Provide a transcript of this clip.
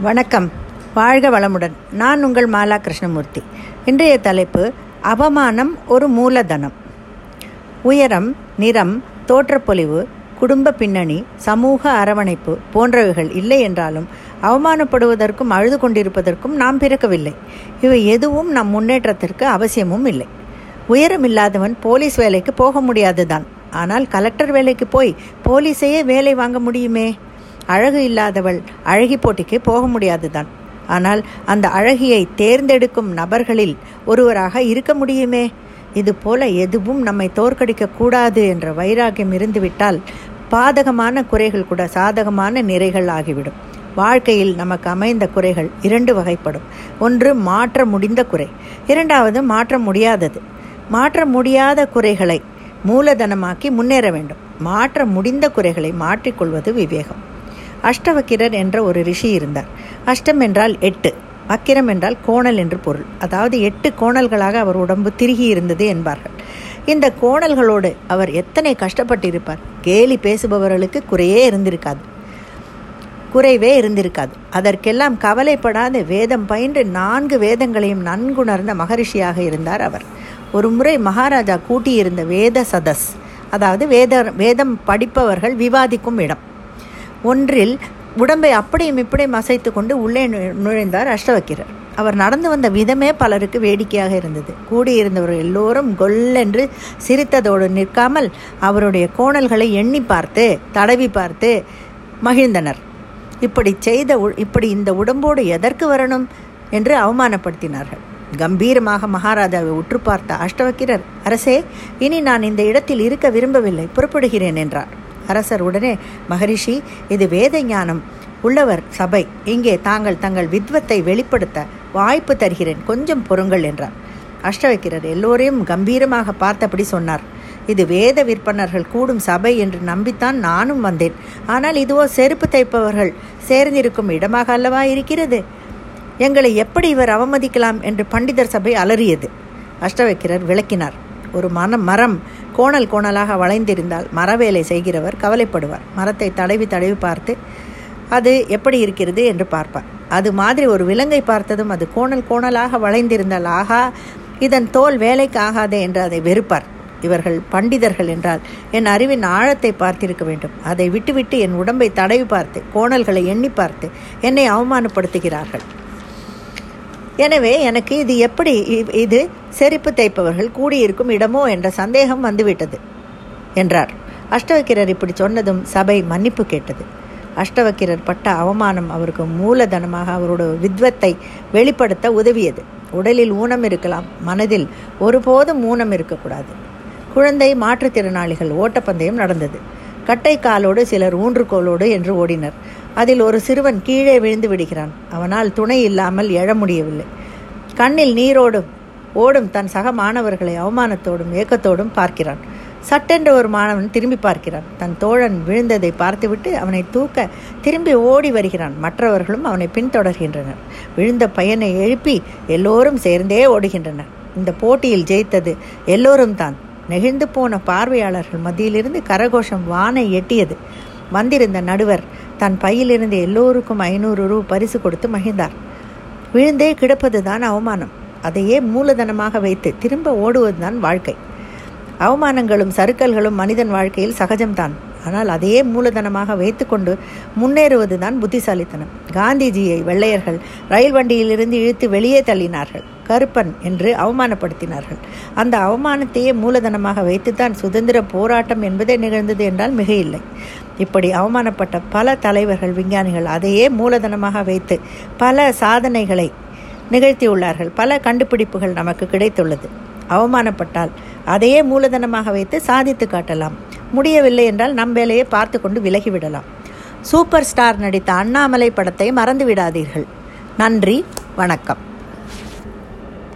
வணக்கம். வாழ்க வளமுடன். நான் உங்கள் மாலா கிருஷ்ணமூர்த்தி. இன்றைய தலைப்பு அவமானம் ஒரு மூலதனம். உயரம் நிறம் தோற்றப்பொலிவு குடும்ப பின்னணி சமூக அரவணைப்பு போன்றவைகள் இல்லை என்றாலும் அவமானப்படுவதற்கும் அழுது கொண்டிருப்பதற்கும் நாம் பிறக்கவில்லை. இவை எதுவும் நம் முன்னேற்றத்திற்கு அவசியமும் இல்லை. உயரம் இல்லாதவன் போலீஸ் வேலைக்கு போக முடியாதுதான். ஆனால் கலெக்டர் வேலைக்கு போய் போலீஸையே வேலை வாங்க முடியுமே? அழகு இல்லாதவள் அழகி போட்டிக்கு போக முடியாதுதான். ஆனால் அந்த அழகியை தேர்ந்தெடுக்கும் நபர்களில் ஒருவராக இருக்க முடியுமே? இது போல எதுவும் நம்மை தோற்கடிக்க கூடாது என்ற வைராகியம் இருந்துவிட்டால் பாதகமான குறைகள் கூட சாதகமான நிறைகள் ஆகிவிடும். வாழ்க்கையில் நமக்கு அமைந்த குறைகள் இரண்டு வகைப்படும். ஒன்று மாற்ற முடிந்த குறை. இரண்டாவது மாற்ற முடியாதது. மாற்ற முடியாத குறைகளை மூலதனமாக்கி முன்னேற வேண்டும். மாற்ற முடிந்த குறைகளை மாற்றிக்கொள்வது விவேகம். அஷ்டவக்கிரர் என்ற ஒரு ரிஷி இருந்தார். அஷ்டம் என்றால் எட்டு வக்கிரம் என்றால் கோணல் என்று பொருள். அதாவது எட்டு கோணல்களாக அவர் உடம்பு திருகி இருந்தது என்பார்கள். இந்த கோணல்களோடு அவர் எத்தனை கஷ்டப்பட்டிருப்பார்? கேலி பேசுபவர்களுக்கு குறையே இருந்திருக்காது. குறைவே இருந்திருக்காது. அதற்கெல்லாம் கவலைப்படாத. வேதம் பயின்று நான்கு வேதங்களையும் நன்குணர்ந்த மகரிஷியாக இருந்தார் அவர். ஒரு முறை மகாராஜா கூட்டியிருந்த வேத சதஸ் அதாவது வேத வேதம் படிப்பவர்கள் விவாதிக்கும் இடம். ஒன்றில் உடம்பை அப்படியும் இப்படியும் அசைத்து கொண்டு உள்ளே நுழைந்தார் அஷ்டவக்கிரர். அவர் நடந்து வந்த விதமே பலருக்கு வேடிக்கையாக இருந்தது. கூடியிருந்தவர்கள் எல்லோரும் கொல்லென்று சிரித்ததோடு நிற்காமல் அவருடைய கோணல்களை எண்ணி பார்த்து தடவி பார்த்து மகிழ்ந்தனர். இப்படி செய்த இப்படி இந்த உடம்போடு எதற்கு வரணும்? என்று அவமானப்படுத்தினார்கள். கம்பீரமாக மகாராஜாவை உற்று பார்த்த அஷ்டவக்கிரர் அரசே இனி நான் இந்த இடத்தில் இருக்க விரும்பவில்லை புறப்படுகிறேன் என்றார். அரசர் உடனே மகரிஷி இது வேத ஞானம் உள்ளவர் சபை. இங்கே தாங்கள் தங்கள் வித்வத்தை வெளிப்படுத்த வாய்ப்பு தருகிறேன். கொஞ்சம் பொறுங்கள் என்றார். அஷ்டவைக்கிறர் எல்லோரையும் கம்பீரமாக பார்த்தபடி சொன்னார். இது வேத விற்பனர்கள் கூடும் சபை என்று நம்பித்தான் நானும் வந்தேன். ஆனால் இதுவோ செருப்பு தைப்பவர்கள் சேர்ந்திருக்கும் இடமாக அல்லவா இருக்கிறது? எங்களை எப்படி இவர் அவமதிக்கலாம்? என்று பண்டிதர் சபை அலறியது. அஷ்டவைக்கிறர் விளக்கினார். ஒரு மன மரம் கோணல் கோணலாக வளைந்திருந்தால் மரவேலை செய்கிறவர் கவலைப்படுவார். மரத்தை தடவி தடவி பார்த்து அது எப்படி இருக்கிறது? என்று பார்ப்பார். அது மாதிரி ஒரு விலங்கை பார்த்ததும் அது கோணல் கோணலாக வளைந்திருந்தால் ஆகா இதன் தோல் வேலைக்கு ஆகாதே என்று அதை வெறுப்பார். இவர்கள் பண்டிதர்கள் என்றால் என் அறிவின் ஆழத்தை பார்த்திருக்க வேண்டும். அதை விட்டுவிட்டு என் உடம்பை தடவி பார்த்து கோணல்களை எண்ணி பார்த்து என்னை அவமானப்படுத்துகிறார்கள். எனவே எனக்கு இது எப்படி இது செருப்பு தைப்பவர்கள் கூடியிருக்கும் இடமோ என்ற சந்தேகம் வந்துவிட்டது என்றார். அஷ்டவக்கிரர் இப்படி சொன்னதும் சபை மன்னிப்பு கேட்டது. அஷ்டவக்கிரர் பட்ட அவமானம் அவருக்கு மூலதனமாக அவரோட வித்வத்தை வெளிப்படுத்த உதவியது. உடலில் ஊனம் இருக்கலாம் மனதில் ஒருபோதும் ஊனம் இருக்கக்கூடாது. குழந்தை மாற்றுத்திறனாளிகள் ஓட்டப்பந்தயம் நடந்தது. கட்டை காலோடு சிலர் ஊன்றுகோலோடு என்று ஓடினர். அதில் ஒரு சிறுவன் கீழே விழுந்து விடுகிறான். அவனால் துணை இல்லாமல் எழ முடியவில்லை. கண்ணில் நீரோடும் ஓடும் தன் சக மாணவர்களை அவமானத்தோடும் ஏக்கத்தோடும் பார்க்கிறான். சட்டென்று ஒரு மாணவன் திரும்பி பார்க்கிறான். தன் தோழன் விழுந்ததை பார்த்துவிட்டு அவனை தூக்க திரும்பி ஓடி வருகிறான். மற்றவர்களும் அவனை பின்தொடர்கின்றனர். விழுந்த பையனை எழுப்பி எல்லோரும் சேர்ந்தே ஓடுகின்றனர். இந்த போட்டியில் ஜெயித்தது எல்லோரும் தான். நெகிழ்ந்து போன பார்வையாளர்கள் மத்தியிலிருந்து கரகோஷம் வானை எட்டியது. வந்திருந்த நடுவர் தன் பையிலிருந்து எல்லோருக்கும் ஐநூறு ரூ பரிசு கொடுத்து மகிழ்ந்தார். விழுந்தே கிடப்பதுதான் அவமானம். அதையே மூலதனமாக வைத்து திரும்ப ஓடுவதுதான் வாழ்க்கை. அவமானங்களும் சறுக்கல்களும் மனிதன் வாழ்க்கையில் சகஜம்தான். ஆனால் அதையே மூலதனமாக வைத்துக்கொண்டு முன்னேறுவதுதான் புத்திசாலித்தனம். காந்திஜியை வெள்ளையர்கள் ரயில் வண்டியிலிருந்து இழுத்து வெளியே தள்ளினார்கள். கருப்பன் என்று அவமானப்படுத்தினார்கள். அந்த அவமானத்தையே மூலதனமாக வைத்துத்தான் சுதந்திர போராட்டம் என்பதே நிகழ்ந்தது என்றால் மிக இல்லை இப்படி அவமானப்பட்ட பல தலைவர்கள் விஞ்ஞானிகள் அதையே மூலதனமாக வைத்து பல சாதனைகளை நிகழ்த்தியுள்ளார்கள். பல கண்டுபிடிப்புகள் நமக்கு கிடைத்துள்ளது. அவமானப்பட்டால் அதையே மூலதனமாக வைத்து சாதித்து காட்டலாம். முடியவில்லை என்றால் நம் வேலையை பார்த்து கொண்டு விலகிவிடலாம். சூப்பர் ஸ்டார் நடித்த அண்ணாமலை படத்தை மறந்து விடாதீர்கள் நன்றி வணக்கம்.